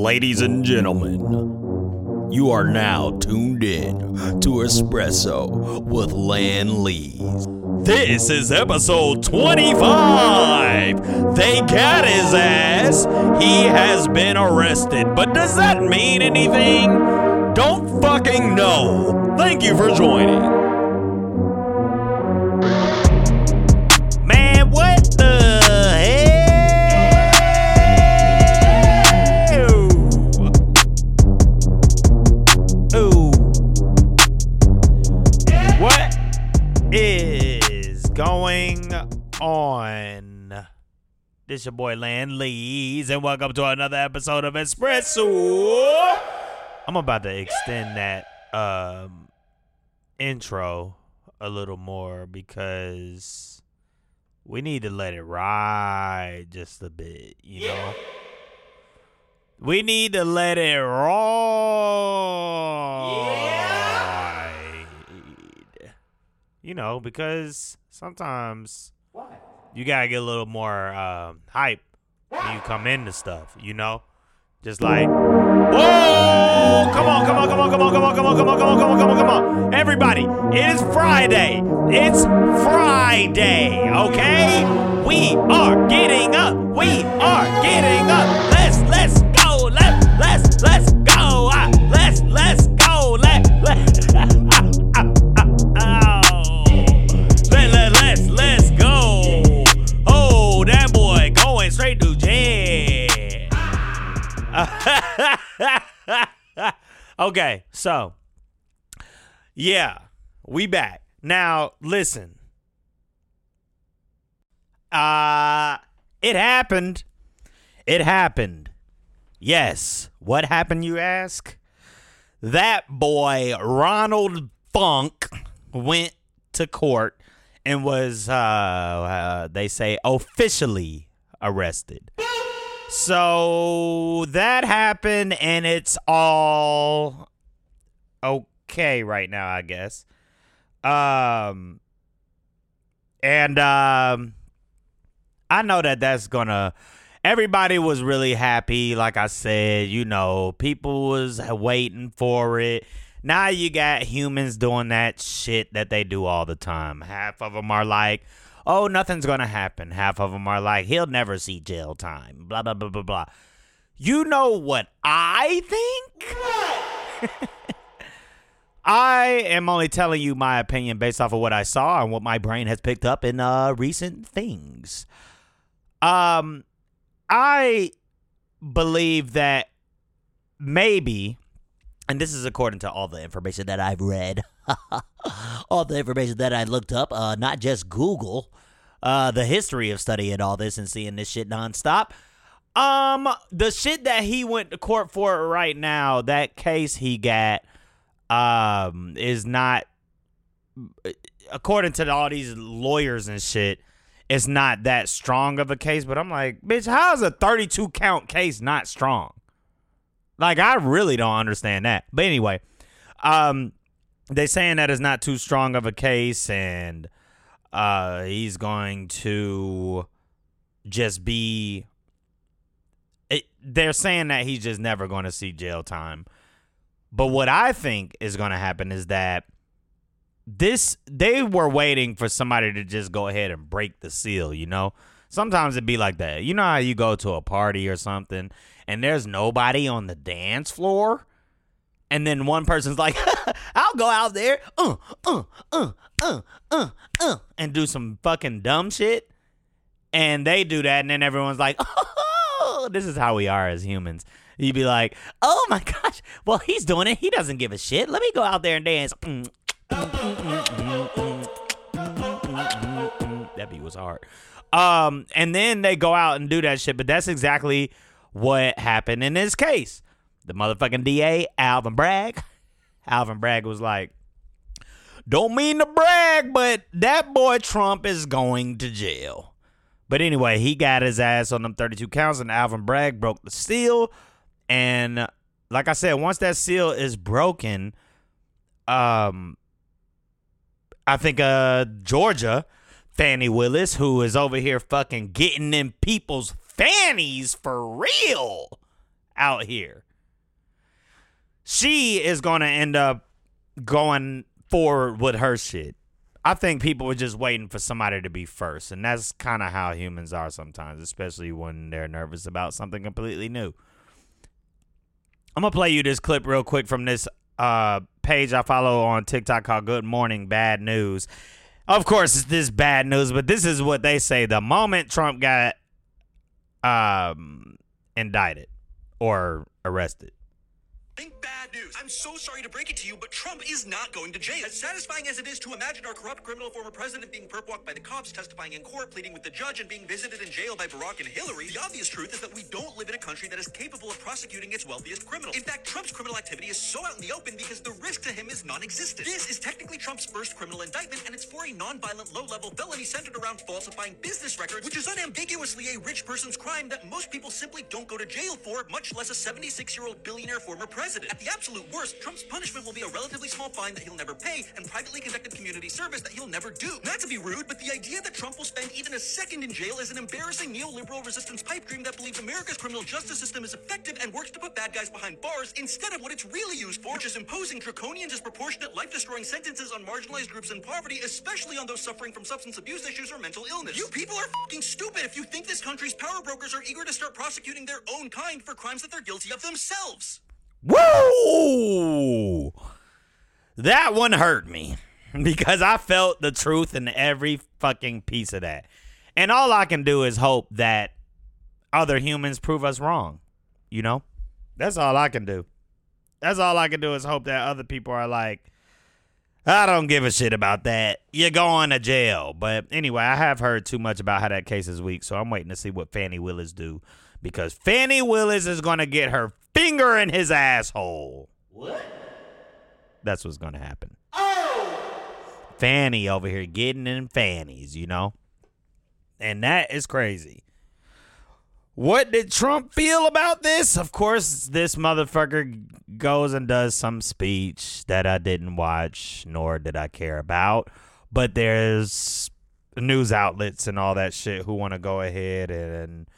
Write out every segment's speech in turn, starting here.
Ladies and gentlemen, you are now tuned in to Espresso with Lan Lees. This is episode 25. They got his ass. He has been arrested. But does that mean anything? Don't fucking know. Thank you for joining. This your boy Land Lees, and welcome to another episode of Espresso. I'm about to extend that um, intro a little more because we need to let it ride just a bit, you know. We need to let it ride. You know, because sometimes you gotta get a little more um, hype when you come into stuff, you know? Just like, whoa! Come on, come on, come on, come on, come on, come on, come on, come on, come on, come on, come on. Everybody, it is Friday. It's Friday, okay? We are getting up. We are getting up. Okay, so yeah, we back. Now, listen. Uh it happened. It happened. Yes. What happened, you ask? That boy, Ronald Funk, went to court and was, uh, uh, they say, officially arrested. So that happened, and it's all okay right now, I guess. Um, and um, I know that that's gonna. Everybody was really happy, like I said. You know, people was waiting for it. Now you got humans doing that shit that they do all the time. Half of them are like, "Oh, nothing's gonna happen." Half of them are like, "He'll never see jail time." Blah blah blah blah blah. You know what I think? I am only telling you my opinion based off of what I saw and what my brain has picked up in uh, recent things. Um, I believe that maybe, and this is according to all the information that I've read, all the information that I looked up, uh, not just Google, uh, the history of studying all this and seeing this shit nonstop. Um, the shit that he went to court for right now, that case he got, um, is not, according to all these lawyers and shit, it's not that strong of a case. But I'm like, bitch, how is a 32 count case not strong? Like, I really don't understand that. But anyway, um, they saying that is not too strong of a case, and uh, he's going to just be. It, they're saying that he's just never going to see jail time. But what I think is going to happen is that this they were waiting for somebody to just go ahead and break the seal, you know? Sometimes it'd be like that. You know how you go to a party or something and there's nobody on the dance floor? And then one person's like, I'll go out there, uh, uh, uh, uh, uh, uh, and do some fucking dumb shit. And they do that, and then everyone's like, oh, this is how we are as humans. You'd be like, oh my gosh, well, he's doing it. He doesn't give a shit. Let me go out there and dance. That beat was hard. Um, and then they go out and do that shit, but that's exactly what happened in this case. The motherfucking DA, Alvin Bragg. Alvin Bragg was like, don't mean to brag, but that boy Trump is going to jail. But anyway, he got his ass on them 32 counts, and Alvin Bragg broke the seal. And like I said, once that seal is broken, um, I think uh Georgia, Fani Willis, who is over here fucking getting in people's fannies for real. out here. She is going to end up going forward with her shit. I think people were just waiting for somebody to be first, and that's kind of how humans are sometimes, especially when they're nervous about something completely new. I'm gonna play you this clip real quick from this uh, page I follow on TikTok called Good Morning Bad News. Of course, it's this bad news, but this is what they say the moment Trump got um, indicted or arrested. Think bad news. I'm so sorry to break it to you, but Trump is not going to jail. As satisfying as it is to imagine our corrupt criminal former president being perp walked by the cops, testifying in court, pleading with the judge, and being visited in jail by Barack and Hillary, the obvious truth is that we don't live in a country that is capable of prosecuting its wealthiest criminals. In fact, Trump's criminal activity is so out in the open because the risk to him is non-existent. This is technically Trump's first criminal indictment, and it's for a non-violent, low-level felony centered around falsifying business records, which is unambiguously a rich person's crime that most people simply don't go to jail for, much less a 76-year-old billionaire former president. At the absolute worst, Trump's punishment will be a relatively small fine that he'll never pay and privately conducted community service that he'll never do. Not to be rude, but the idea that Trump will spend even a second in jail is an embarrassing neoliberal resistance pipe dream that believes America's criminal justice system is effective and works to put bad guys behind bars instead of what it's really used for, which is imposing draconian, disproportionate, life-destroying sentences on marginalized groups in poverty, especially on those suffering from substance abuse issues or mental illness. You people are fucking stupid if you think this country's power brokers are eager to start prosecuting their own kind for crimes that they're guilty of themselves. Woo! That one hurt me because I felt the truth in every fucking piece of that. And all I can do is hope that other humans prove us wrong. You know? That's all I can do. That's all I can do is hope that other people are like, I don't give a shit about that. You're going to jail. But anyway, I have heard too much about how that case is weak, so I'm waiting to see what Fani Willis do because Fani Willis is going to get her finger in his asshole. What? That's what's going to happen. Oh! Fanny over here getting in fannies, you know? And that is crazy. What did Trump feel about this? Of course, this motherfucker goes and does some speech that I didn't watch, nor did I care about. But there's news outlets and all that shit who want to go ahead and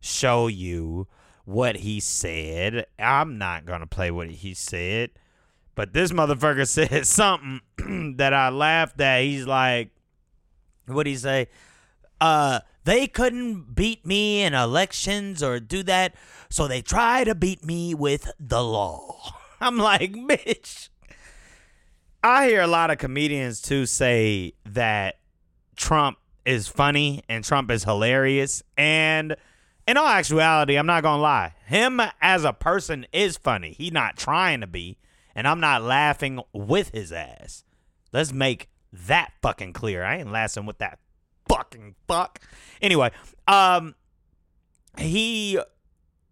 show you what he said. I'm not going to play what he said. But this motherfucker said something that I laughed at. He's like, what'd he say? Uh, they couldn't beat me in elections or do that, so they try to beat me with the law. I'm like, bitch. I hear a lot of comedians too say that Trump is funny and Trump is hilarious. And in all actuality, I'm not gonna lie. Him as a person is funny. He not trying to be, and I'm not laughing with his ass. Let's make that fucking clear. I ain't laughing with that fucking fuck. Anyway, um, he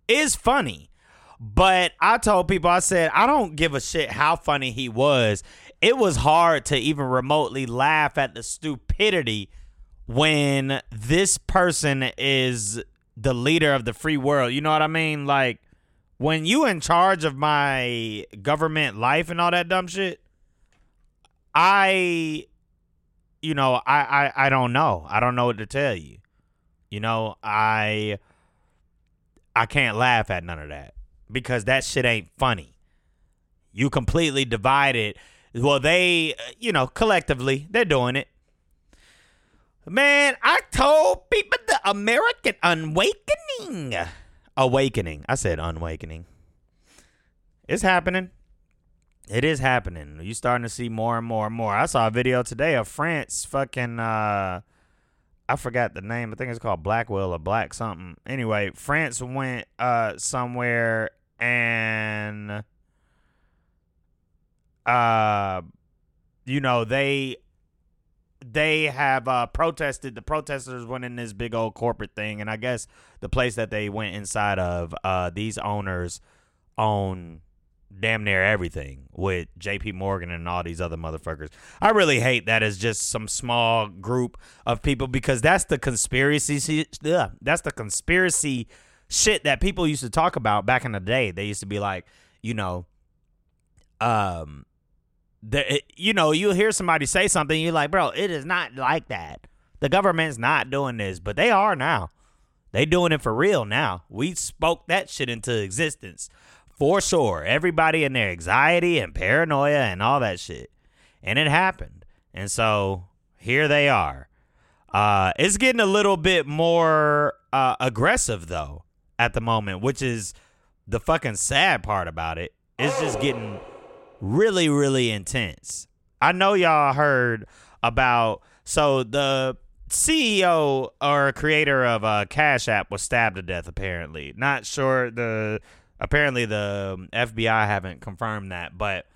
is funny, but I told people I said I don't give a shit how funny he was. It was hard to even remotely laugh at the stupidity when this person is the leader of the free world. You know what I mean? Like when you in charge of my government life and all that dumb shit, I you know, I, I I don't know. I don't know what to tell you. You know, I I can't laugh at none of that because that shit ain't funny. You completely divided. Well, they, you know, collectively, they're doing it. Man, I told people the American awakening. Awakening. I said unawakening. It's happening. It is happening. You starting to see more and more and more. I saw a video today of France fucking uh I forgot the name. I think it's called Blackwell or Black something. Anyway, France went uh somewhere and uh you know, they they have uh, protested. The protesters went in this big old corporate thing, and I guess the place that they went inside of, uh, these owners own damn near everything with J.P. Morgan and all these other motherfuckers. I really hate that as just some small group of people because that's the conspiracy. Ugh, that's the conspiracy shit that people used to talk about back in the day. They used to be like, you know, um the, you know, you hear somebody say something, you're like, bro, it is not like that. The government's not doing this, but they are now. They doing it for real now. We spoke that shit into existence. For sure. Everybody in their anxiety and paranoia and all that shit. And it happened. And so here they are. Uh, it's getting a little bit more uh, aggressive though at the moment, which is the fucking sad part about it. It's just getting really, really intense. I know y'all heard about so the CEO or creator of uh, Cash App was stabbed to death. Apparently, not sure the apparently the FBI haven't confirmed that, but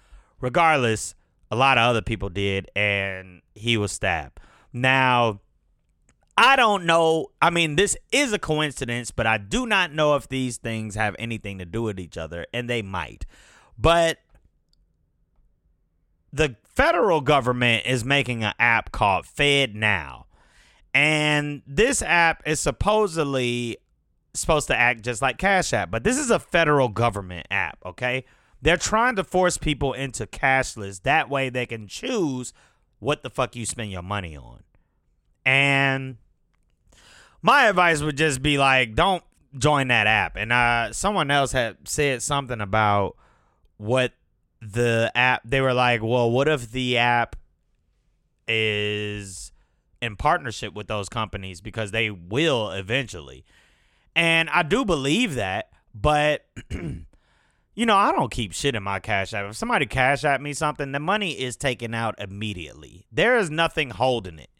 regardless, a lot of other people did, and he was stabbed. Now, I don't know. I mean, this is a coincidence, but I do not know if these things have anything to do with each other, and they might. But the federal government is making an app called FedNow. And this app is supposedly supposed to act just like Cash App, but this is a federal government app, okay? They're trying to force people into cashless. That way they can choose what the fuck you spend your money on. And my advice would just be like, don't join that app. And uh, someone else had said something about what the app. They were like, well, what if the app is in partnership with those companies because they will eventually. And I do believe that, but you know, I don't keep shit in my cash app. If somebody cash at me something, the money is taken out immediately. There is nothing holding it.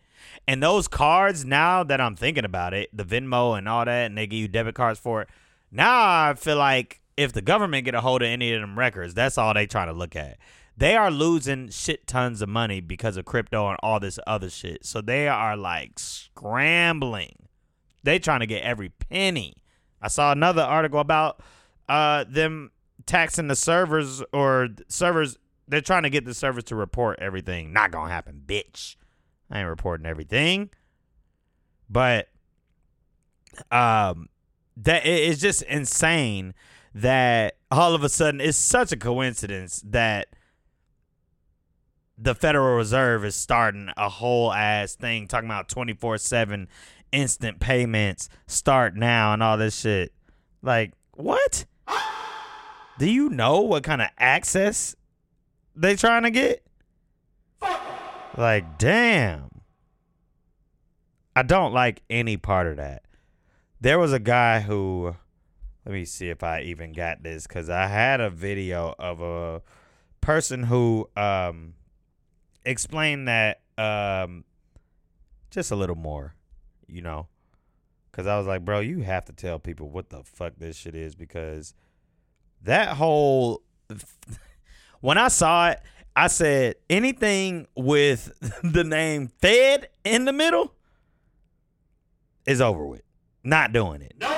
And those cards, now that I'm thinking about it, the Venmo and all that, and they give you debit cards for it. Now I feel like if the government get a hold of any of them records, that's all they trying to look at. They are losing shit tons of money because of crypto and all this other shit. So they are like scrambling. They trying to get every penny. I saw another article about uh them taxing the servers or servers. They're trying to get the servers to report everything. Not gonna happen, bitch. I ain't reporting everything. But um that it's just insane that all of a sudden it's such a coincidence that the Federal Reserve is starting a whole ass thing talking about 24/7 instant payments start now and all this shit. Like, what? Do you know what kind of access they trying to get? Like, damn. I don't like any part of that. There was a guy who let me see if I even got this cuz I had a video of a person who um explain that um just a little more, you know. Cause I was like, bro, you have to tell people what the fuck this shit is because that whole when I saw it, I said anything with the name Fed in the middle is over with. Not doing it. No.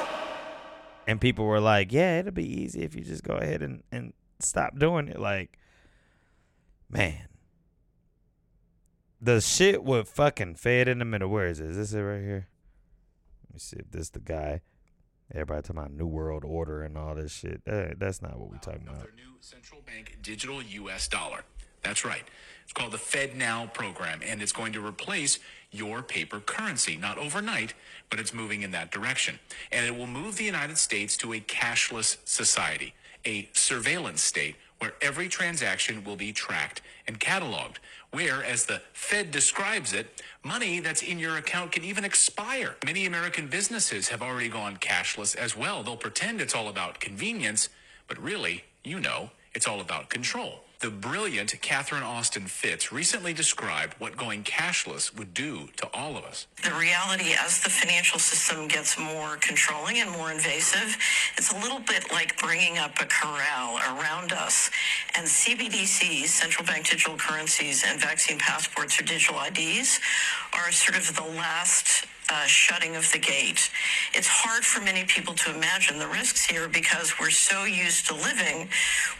And people were like, Yeah, it'll be easy if you just go ahead and, and stop doing it. Like, man the shit with fucking Fed in the middle. Where is it? Is this it right here? Let me see if this the guy. Everybody talking about New World Order and all this shit. That, that's not what we're talking about. Their new central bank digital U.S. dollar. That's right. It's called the FedNow program, and it's going to replace your paper currency. Not overnight, but it's moving in that direction. And it will move the United States to a cashless society, a surveillance state where every transaction will be tracked and cataloged where, as the Fed describes it, money that's in your account can even expire. Many American businesses have already gone cashless as well. They'll pretend it's all about convenience, but really, you know, it's all about control. The brilliant Catherine Austin Fitts recently described what going cashless would do to all of us. The reality, as the financial system gets more controlling and more invasive, it's a little bit like bringing up a corral around us. And CBDCs, central bank digital currencies, and vaccine passports or digital IDs are sort of the last uh, shutting of the gate. It's hard for many people to imagine the risks here because we're so used to living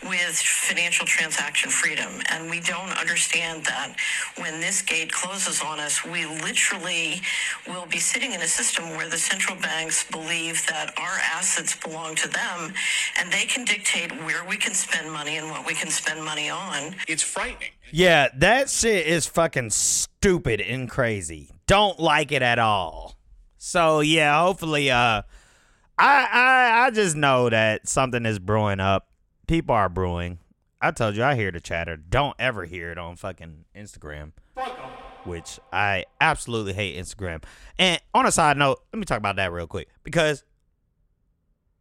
with financial transaction freedom. And we don't understand that when this gate closes on us, we literally will be sitting in a system where the central banks believe that our assets belong to them and they can dictate where we can spend money and what we can spend money on. It's frightening. Yeah, that shit is fucking stupid and crazy. Don't like it at all. So yeah, hopefully, uh, I I I just know that something is brewing up. People are brewing. I told you I hear the chatter. Don't ever hear it on fucking Instagram. Which I absolutely hate Instagram. And on a side note, let me talk about that real quick because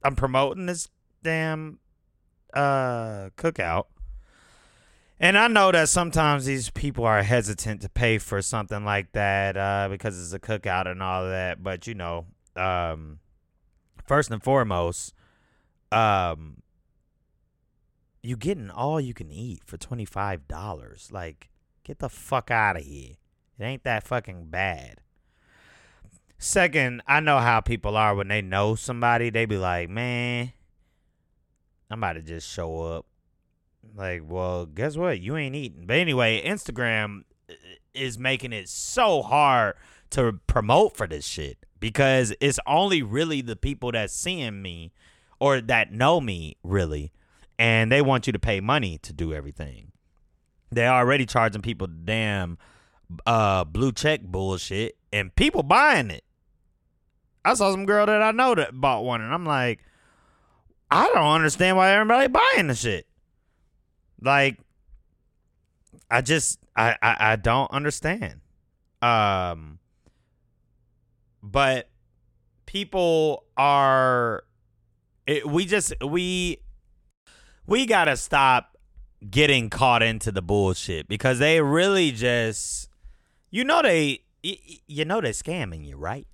I'm promoting this damn uh cookout. And I know that sometimes these people are hesitant to pay for something like that uh, because it's a cookout and all that. But you know, um, first and foremost, um, you getting all you can eat for twenty five dollars. Like, get the fuck out of here. It ain't that fucking bad. Second, I know how people are when they know somebody. They be like, man, I'm about to just show up. Like, well, guess what? You ain't eating. But anyway, Instagram is making it so hard to promote for this shit because it's only really the people that seeing me or that know me really, and they want you to pay money to do everything. They already charging people damn uh blue check bullshit, and people buying it. I saw some girl that I know that bought one, and I'm like, I don't understand why everybody buying the shit. Like, I just I, I I don't understand. Um, but people are it, we just we we gotta stop getting caught into the bullshit because they really just you know they you know they're scamming you right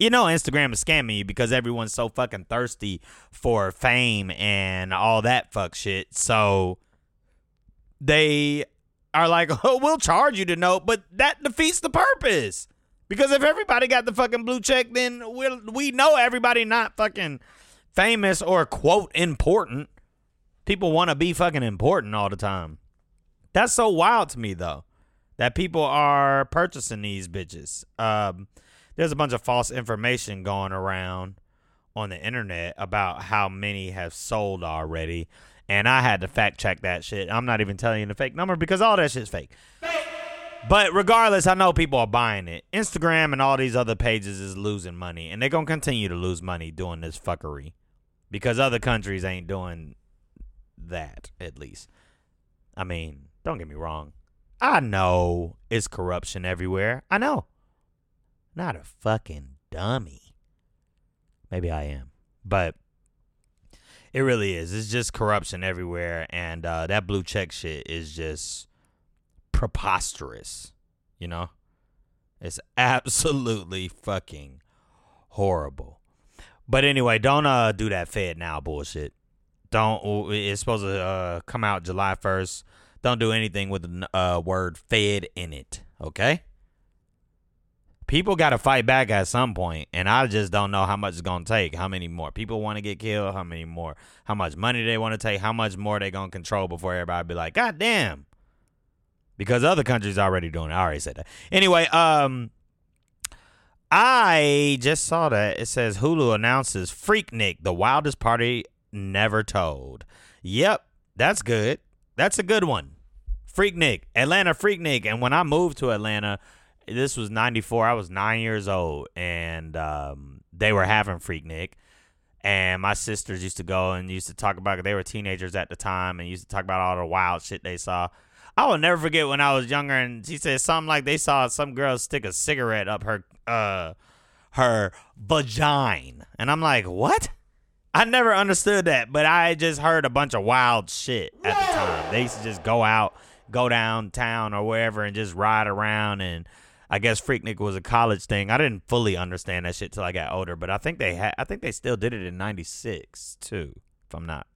you know Instagram is scamming you because everyone's so fucking thirsty for fame and all that fuck shit. So they are like, oh, we'll charge you to know, but that defeats the purpose. Because if everybody got the fucking blue check, then we'll, we know everybody not fucking famous or quote important. People want to be fucking important all the time. That's so wild to me though, that people are purchasing these bitches. Um, there's a bunch of false information going around on the internet about how many have sold already. And I had to fact check that shit. I'm not even telling you the fake number because all that shit's fake. But regardless, I know people are buying it. Instagram and all these other pages is losing money. And they're to continue to lose money doing this fuckery because other countries ain't doing that, at least. I mean, don't get me wrong. I know it's corruption everywhere. I know. Not a fucking dummy. Maybe I am. But it really is. It's just corruption everywhere. And uh, that blue check shit is just preposterous. You know? It's absolutely fucking horrible. But anyway, don't uh do that Fed now bullshit. Don't. It's supposed to uh, come out July first. Don't do anything with the uh, word Fed in it. Okay people got to fight back at some point, and I just don't know how much it's gonna take. How many more people want to get killed? How many more? How much money they want to take? How much more they gonna control before everybody be like, God damn. Because other countries already doing it. I already said that. Anyway, um, I just saw that it says Hulu announces Freaknik, the wildest party never told. Yep, that's good. That's a good one. Freaknik, Atlanta Freaknik, and when I moved to Atlanta this was 94 i was nine years old and um, they were having freaknik and my sisters used to go and used to talk about they were teenagers at the time and used to talk about all the wild shit they saw. I will never forget when i was younger and she said something like they saw some girl stick a cigarette up her uh her vagina and i'm like what? I never understood that but i just heard a bunch of wild shit at the time. They used to just go out go downtown or wherever and just ride around and I guess Freaknik was a college thing. I didn't fully understand that shit till I got older, but I think they had I think they still did it in 96 too, if I'm not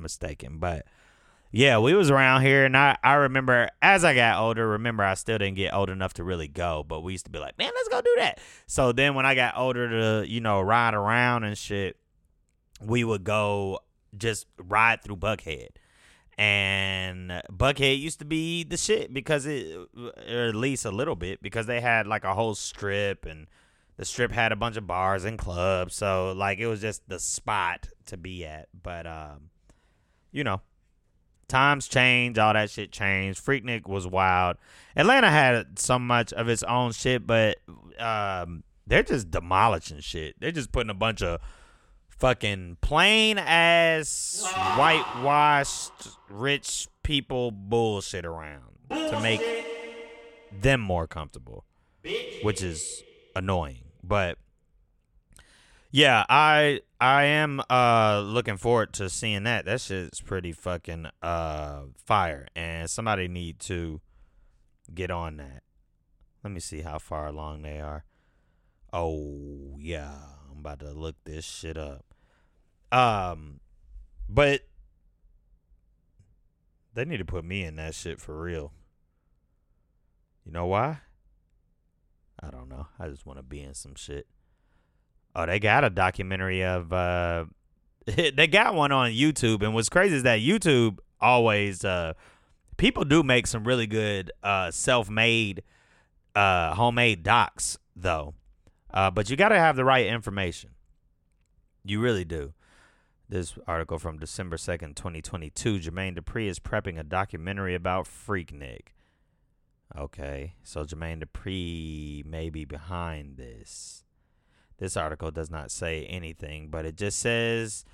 mistaken. But yeah, we was around here and I I remember as I got older, remember I still didn't get old enough to really go, but we used to be like, "Man, let's go do that." So then when I got older to, you know, ride around and shit, we would go just ride through Buckhead and Buckhead used to be the shit because it, or at least a little bit, because they had like a whole strip, and the strip had a bunch of bars and clubs, so like it was just the spot to be at. But um, you know, times change, all that shit changed. Freaknik was wild. Atlanta had so much of its own shit, but um, they're just demolishing shit. They're just putting a bunch of fucking plain ass whitewashed rich people bullshit around to make them more comfortable, which is annoying. But yeah, I I am uh looking forward to seeing that. That shit's pretty fucking uh fire, and somebody need to get on that. Let me see how far along they are. Oh yeah, I'm about to look this shit up. Um, but they need to put me in that shit for real. You know why? I don't know. I just want to be in some shit. Oh, they got a documentary of uh they got one on YouTube and what's crazy is that YouTube always uh people do make some really good uh self-made uh homemade docs though. Uh but you got to have the right information. You really do. This article from December 2nd, 2022. Jermaine Dupri is prepping a documentary about Freaknik. Okay, so Jermaine Dupri may be behind this. This article does not say anything, but it just says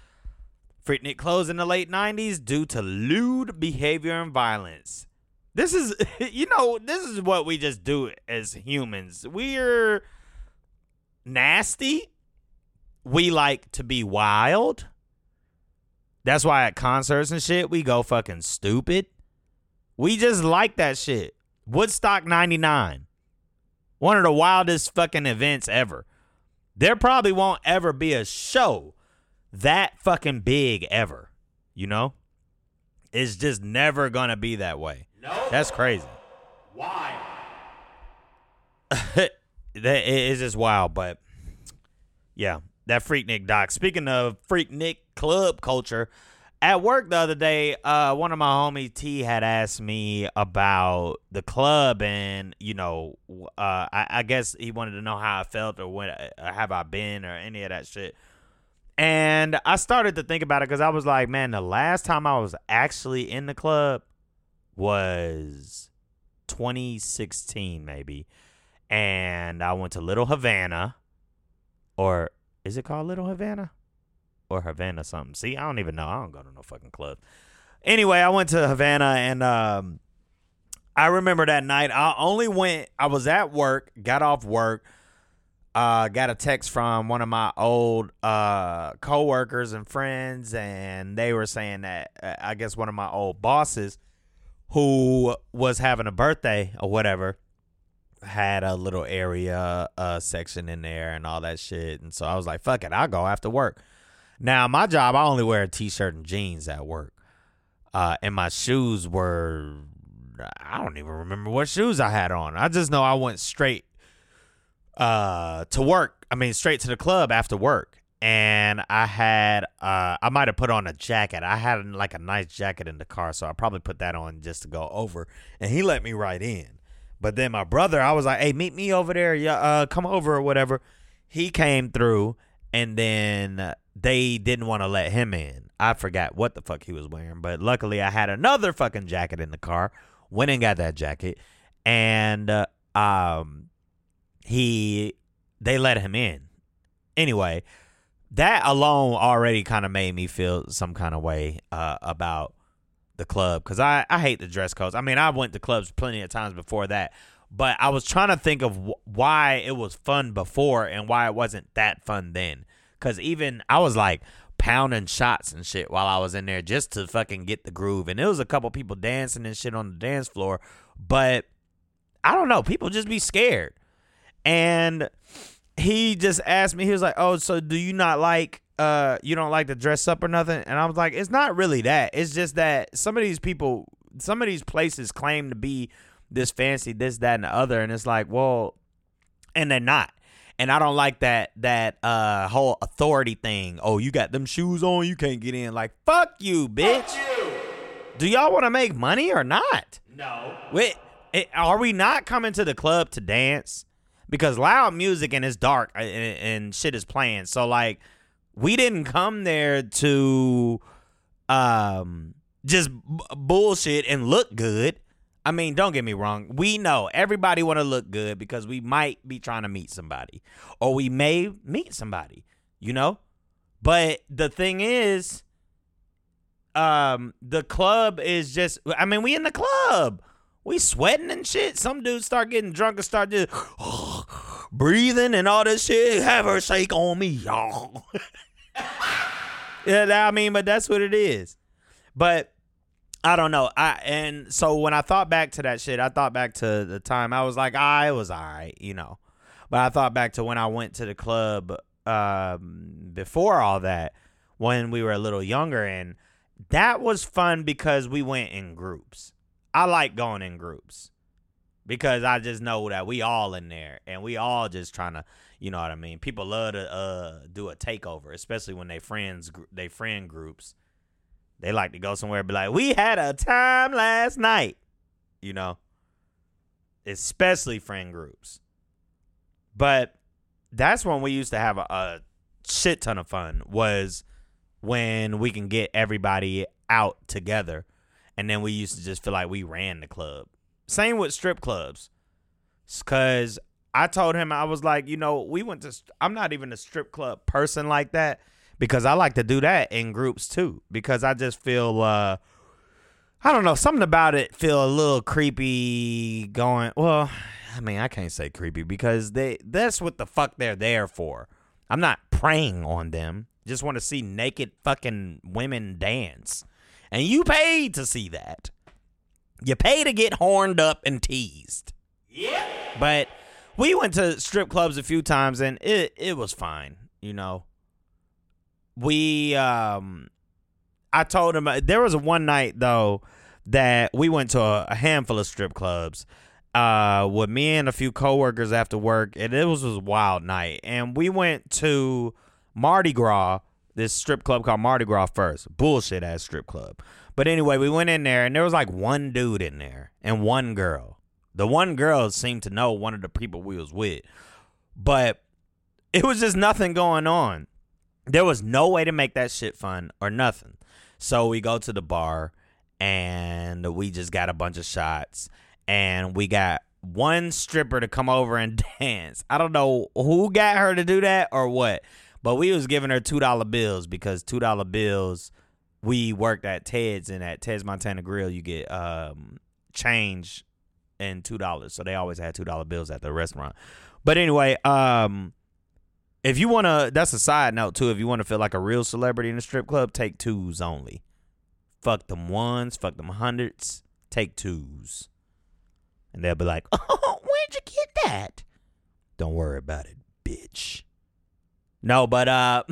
Freaknik closed in the late 90s due to lewd behavior and violence. This is, you know, this is what we just do as humans. We're nasty. We like to be wild. That's why at concerts and shit, we go fucking stupid. We just like that shit. Woodstock 99. One of the wildest fucking events ever. There probably won't ever be a show that fucking big ever. You know? It's just never gonna be that way. No. That's crazy. Why? that is just wild, but yeah, that Freaknik doc. Speaking of Freaknik club culture, at work the other day, uh, one of my homies T had asked me about the club, and you know, uh, I, I guess he wanted to know how I felt or when uh, have I been or any of that shit. And I started to think about it because I was like, man, the last time I was actually in the club was 2016, maybe, and I went to Little Havana, or is it called Little Havana? or Havana something. See, I don't even know. I don't go to no fucking club. Anyway, I went to Havana and um, I remember that night. I only went. I was at work, got off work, uh, got a text from one of my old uh coworkers and friends, and they were saying that uh, I guess one of my old bosses, who was having a birthday or whatever, had a little area uh section in there and all that shit. And so I was like, fuck it, I'll go after work. Now, my job, I only wear a t-shirt and jeans at work. Uh, and my shoes were I don't even remember what shoes I had on. I just know I went straight uh to work. I mean, straight to the club after work. And I had uh I might have put on a jacket. I had like a nice jacket in the car, so I probably put that on just to go over. And he let me right in. But then my brother, I was like, "Hey, meet me over there. Yeah, uh come over or whatever." He came through and then they didn't want to let him in. I forgot what the fuck he was wearing, but luckily I had another fucking jacket in the car. Went and got that jacket, and uh, um, he they let him in. Anyway, that alone already kind of made me feel some kind of way uh, about the club because I I hate the dress codes. I mean, I went to clubs plenty of times before that, but I was trying to think of wh- why it was fun before and why it wasn't that fun then. Cause even I was like pounding shots and shit while I was in there just to fucking get the groove. And there was a couple people dancing and shit on the dance floor, but I don't know. People just be scared. And he just asked me, he was like, Oh, so do you not like uh you don't like to dress up or nothing? And I was like, It's not really that. It's just that some of these people some of these places claim to be this fancy, this, that, and the other, and it's like, well, and they're not and I don't like that that uh whole authority thing. Oh, you got them shoes on, you can't get in. Like, fuck you, bitch. Fuck you. Do y'all want to make money or not? No. Wait, it, are we not coming to the club to dance? Because loud music and it's dark uh, and, and shit is playing. So like, we didn't come there to um just b- bullshit and look good. I mean, don't get me wrong. We know everybody want to look good because we might be trying to meet somebody or we may meet somebody, you know? But the thing is um the club is just I mean, we in the club. We sweating and shit. Some dudes start getting drunk and start just breathing and all this shit. Have her shake on me, y'all. yeah, I mean, but that's what it is. But I don't know. I and so when I thought back to that shit, I thought back to the time I was like, I was alright, you know. But I thought back to when I went to the club um, before all that, when we were a little younger, and that was fun because we went in groups. I like going in groups because I just know that we all in there and we all just trying to, you know what I mean. People love to uh, do a takeover, especially when they friends they friend groups. They like to go somewhere and be like, "We had a time last night," you know. Especially friend groups, but that's when we used to have a, a shit ton of fun. Was when we can get everybody out together and then we used to just feel like we ran the club. Same with strip clubs. Cuz I told him I was like, you know, we went to I'm not even a strip club person like that because I like to do that in groups too because I just feel uh I don't know, something about it feel a little creepy going, well, I mean, I can't say creepy because they that's what the fuck they're there for. I'm not preying on them. Just want to see naked fucking women dance. And you paid to see that. You pay to get horned up and teased. Yeah. But we went to strip clubs a few times and it it was fine, you know. We um I told him there was a one night though that we went to a, a handful of strip clubs uh with me and a few coworkers after work and it was, was a wild night and we went to Mardi Gras this strip club called Mardi Gras first. Bullshit ass strip club. But anyway, we went in there and there was like one dude in there and one girl. The one girl seemed to know one of the people we was with. But it was just nothing going on. There was no way to make that shit fun or nothing. So we go to the bar and we just got a bunch of shots and we got one stripper to come over and dance. I don't know who got her to do that or what but we was giving her two dollar bills because two dollar bills. We worked at Ted's and at Ted's Montana Grill, you get um, change and two dollars. So they always had two dollar bills at the restaurant. But anyway, um, if you wanna, that's a side note too. If you wanna feel like a real celebrity in a strip club, take twos only. Fuck them ones, fuck them hundreds. Take twos, and they'll be like, "Oh, where'd you get that?" Don't worry about it, bitch. No, but uh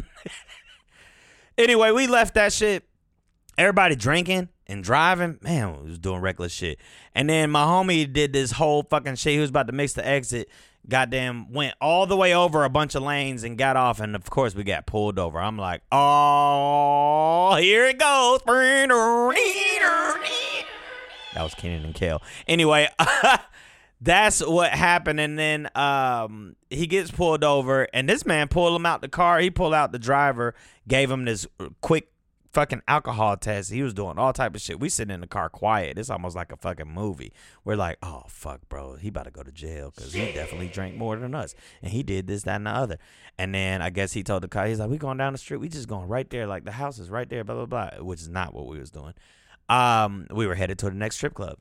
anyway, we left that shit. Everybody drinking and driving. Man, was doing reckless shit. And then my homie did this whole fucking shit. He was about to mix the exit. Goddamn, went all the way over a bunch of lanes and got off. And of course, we got pulled over. I'm like, oh, here it goes. That was Kenan and Kel. Anyway, that's what happened and then um, he gets pulled over and this man pulled him out the car he pulled out the driver gave him this quick fucking alcohol test. He was doing all type of shit. We sitting in the car quiet. It's almost like a fucking movie. We're like oh fuck bro. He about to go to jail because he definitely drank more than us. And he did this that and the other. And then i guess he told the car he's like we going down the street. We just going right there. Like the house is right there blah blah blah which is not what we was doing. Um we were headed to the next strip club.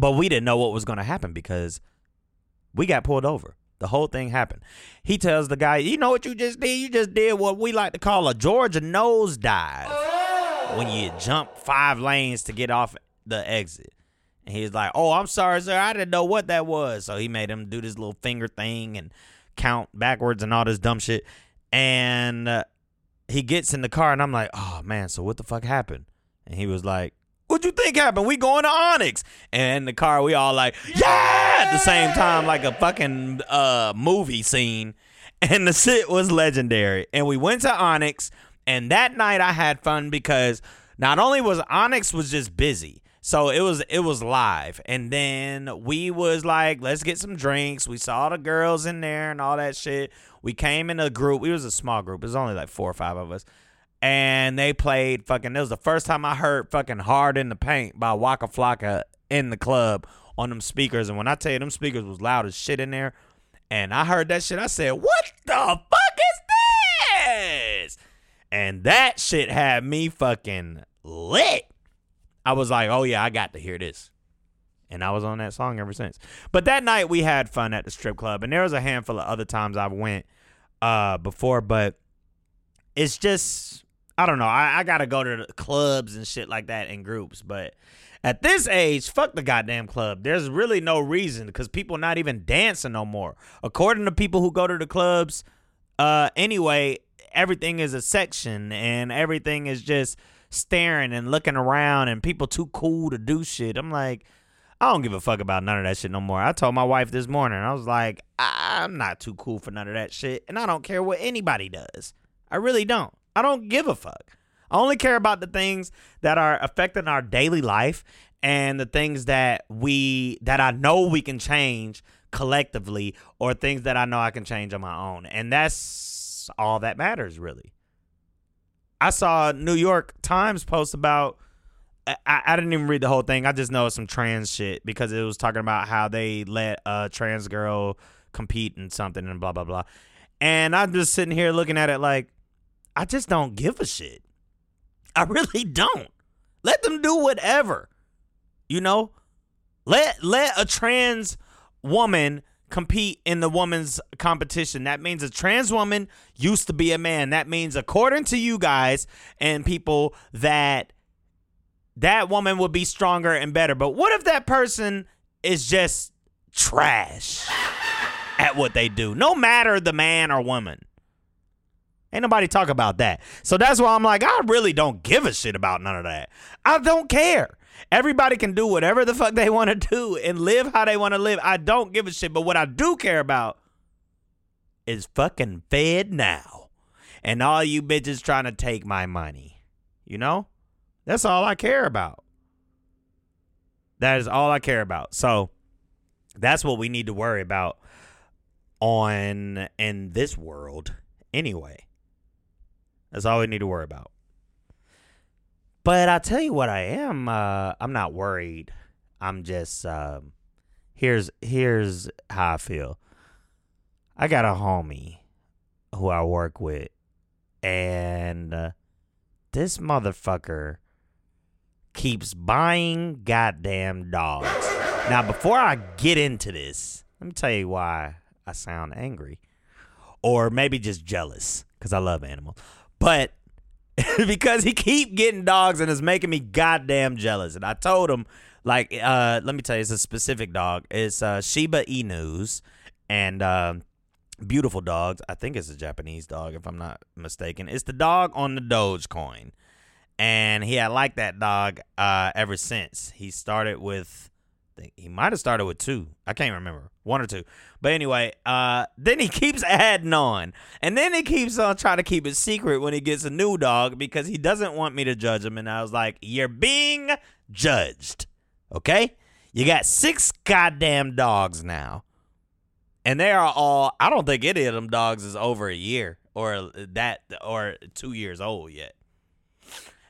But we didn't know what was to happen because we got pulled over. The whole thing happened. He tells the guy, "You know what you just did? You just did what we like to call a Georgia nosedive. When you jump five lanes to get off the exit." And he's like, "Oh, I'm sorry, sir. I didn't know what that was." So he made him do this little finger thing and count backwards and all this dumb shit. And uh, he gets in the car, and I'm like, "Oh man, so what the fuck happened?" And he was like, what you think happened? We going to Onyx. And in the car, we all like, yeah, at the same time, like a fucking uh, movie scene. And the shit was legendary. And we went to Onyx. And that night I had fun because not only was Onyx was just busy. So it was it was live. And then we was like, let's get some drinks. We saw the girls in there and all that shit. We came in a group. We was a small group. It was only like four or five of us and they played fucking. It was the first time I heard fucking "Hard in the Paint" by Waka Flocka in the club on them speakers. And when I tell you them speakers was loud as shit in there, and I heard that shit, I said, "What the fuck is this?" And that shit had me fucking lit. I was like, "Oh yeah, I got to hear this." And I was on that song ever since. But that night we had fun at the strip club, and there was a handful of other times I went uh before, but it's just I don't know. I, I gotta go to clubs and shit like that in groups, but at this age, fuck the goddamn club. There's really no reason because people not even dancing no more. According to people who go to the clubs, uh, anyway, everything is a section and everything is just staring and looking around and people too cool to do shit. I'm like, I don't give a fuck about none of that shit no more. I told my wife this morning, I was like, I'm not too cool for none of that shit, and I don't care what anybody does. I really don't. I don't give a fuck. I only care about the things that are affecting our daily life and the things that we that I know we can change collectively or things that I know I can change on my own. And that's all that matters really. I saw New York Times post about I, I didn't even read the whole thing. I just know some trans shit because it was talking about how they let a trans girl compete in something and blah blah blah. And I'm just sitting here looking at it like I just don't give a shit. I really don't. Let them do whatever. You know? Let let a trans woman compete in the woman's competition. That means a trans woman used to be a man. That means according to you guys and people that that woman would be stronger and better. But what if that person is just trash at what they do? No matter the man or woman. Ain't nobody talk about that. So that's why I'm like, I really don't give a shit about none of that. I don't care. Everybody can do whatever the fuck they want to do and live how they want to live. I don't give a shit. But what I do care about is fucking FedNow. And all you bitches trying to take my money. You know? That's all I care about. That is all I care about. So that's what we need to worry about on in this world anyway. That's all we need to worry about. But I'll tell you what I am, uh, I'm not worried. I'm just um, here's here's how I feel. I got a homie who I work with and uh, this motherfucker keeps buying goddamn dogs. Now, before I get into this, let me tell you why I sound angry, or maybe just jealous because I love animals. But because he keep getting dogs and it's making me goddamn jealous. And I told him, like, uh, let me tell you, it's a specific dog. It's uh, Shiba Inus and uh, beautiful dogs. I think it's a Japanese dog, if I'm not mistaken. It's the dog on the Dogecoin and he had liked that dog uh, ever since. He started with, he might have started with two. I can't remember, one or two. But anyway, uh, then he keeps adding on, and then he keeps on trying to keep it secret when he gets a new dog because he doesn't want me to judge him. And I was like, "You're being judged, okay? You got six goddamn dogs now." And they are all. I don't think any of them dogs is over a year or that or two years old yet.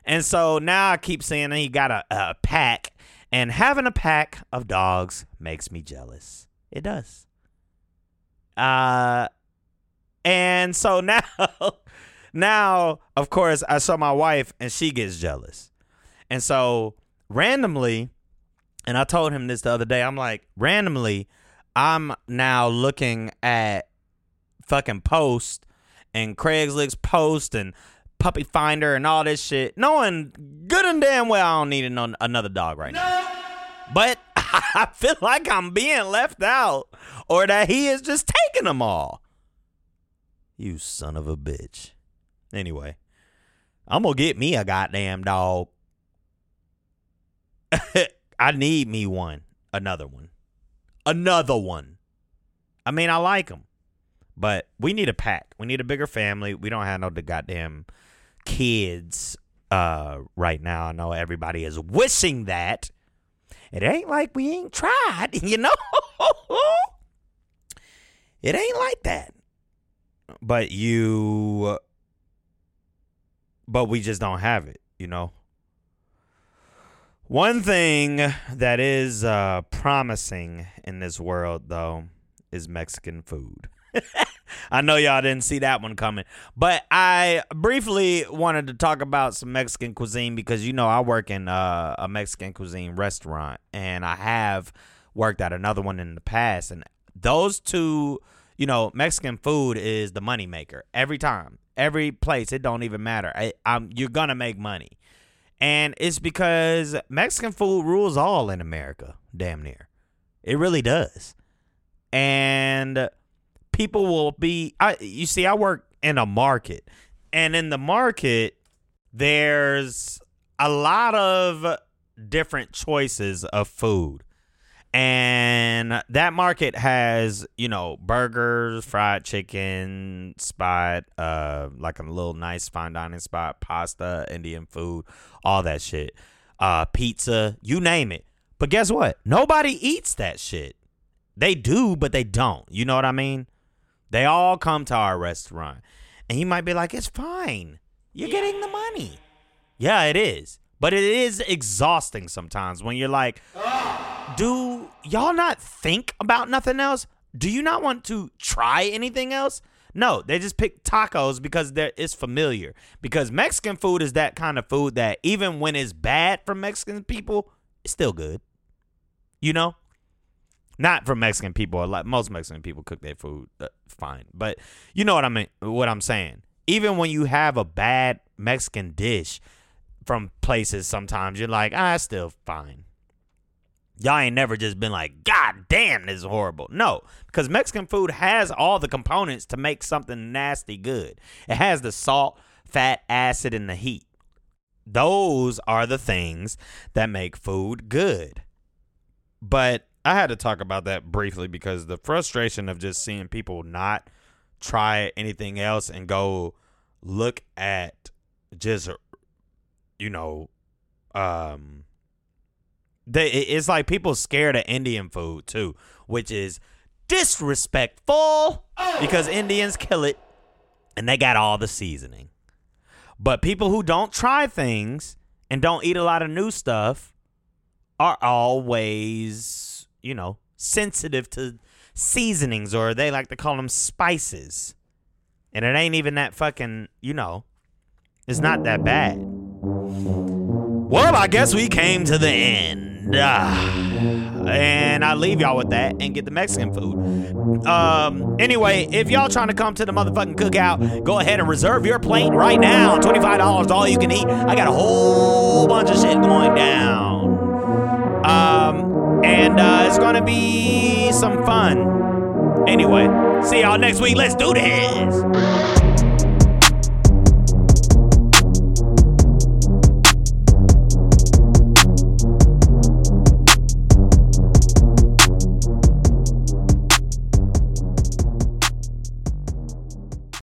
And so now I keep saying he got a, a pack, and having a pack of dogs makes me jealous. It does. Uh, and so now, now of course I saw my wife, and she gets jealous, and so randomly, and I told him this the other day. I'm like, randomly, I'm now looking at fucking post and Craigslist post and Puppy Finder and all this shit, knowing good and damn well I don't need an- another dog right now. But I feel like I'm being left out or that he is just taking them all. You son of a bitch. Anyway, I'm going to get me a goddamn dog. I need me one. Another one. Another one. I mean, I like them. But we need a pack. We need a bigger family. We don't have no goddamn kids uh, right now. I know everybody is wishing that. It ain't like we ain't tried, you know? it ain't like that. But you but we just don't have it, you know? One thing that is uh, promising in this world, though, is Mexican food. I know y'all didn't see that one coming, but I briefly wanted to talk about some Mexican cuisine because you know I work in uh, a Mexican cuisine restaurant and I have worked at another one in the past, and those two, you know, Mexican food is the money maker every time, every place. It don't even matter. I, I'm, you're gonna make money, and it's because Mexican food rules all in America, damn near. It really does, and people will be I you see I work in a market and in the market there's a lot of different choices of food. And that market has, you know, burgers, fried chicken spot, uh, like a little nice fine dining spot, pasta, Indian food, all that shit. Uh, pizza, you name it. But guess what? Nobody eats that shit. They do, but they don't. You know what I mean? They all come to our restaurant. And he might be like, it's fine. You're getting the money. Yeah, it is. But it is exhausting sometimes when you're like, do y'all not think about nothing else? Do you not want to try anything else? No, they just pick tacos because it's familiar. Because Mexican food is that kind of food that even when it's bad for Mexican people, it's still good. You know? Not for Mexican people. Like most Mexican people cook their food uh, fine, but you know what I mean. What I'm saying. Even when you have a bad Mexican dish from places, sometimes you're like, ah, it's still fine. Y'all ain't never just been like, God damn, this is horrible. No, because Mexican food has all the components to make something nasty good. It has the salt, fat, acid, and the heat. Those are the things that make food good. But I had to talk about that briefly because the frustration of just seeing people not try anything else and go look at just you know um they it's like people scared of Indian food too, which is disrespectful because Indians kill it and they got all the seasoning. But people who don't try things and don't eat a lot of new stuff are always, you know, sensitive to seasonings or they like to call them spices. And it ain't even that fucking, you know, it's not that bad. Well, I guess we came to the end. Ah. and I leave y'all with that and get the Mexican food. Um, anyway, if y'all trying to come to the motherfucking cookout, go ahead and reserve your plate right now. $25 all you can eat. I got a whole bunch of shit going down. Um, and uh, it's gonna be some fun. Anyway, see y'all next week. Let's do this.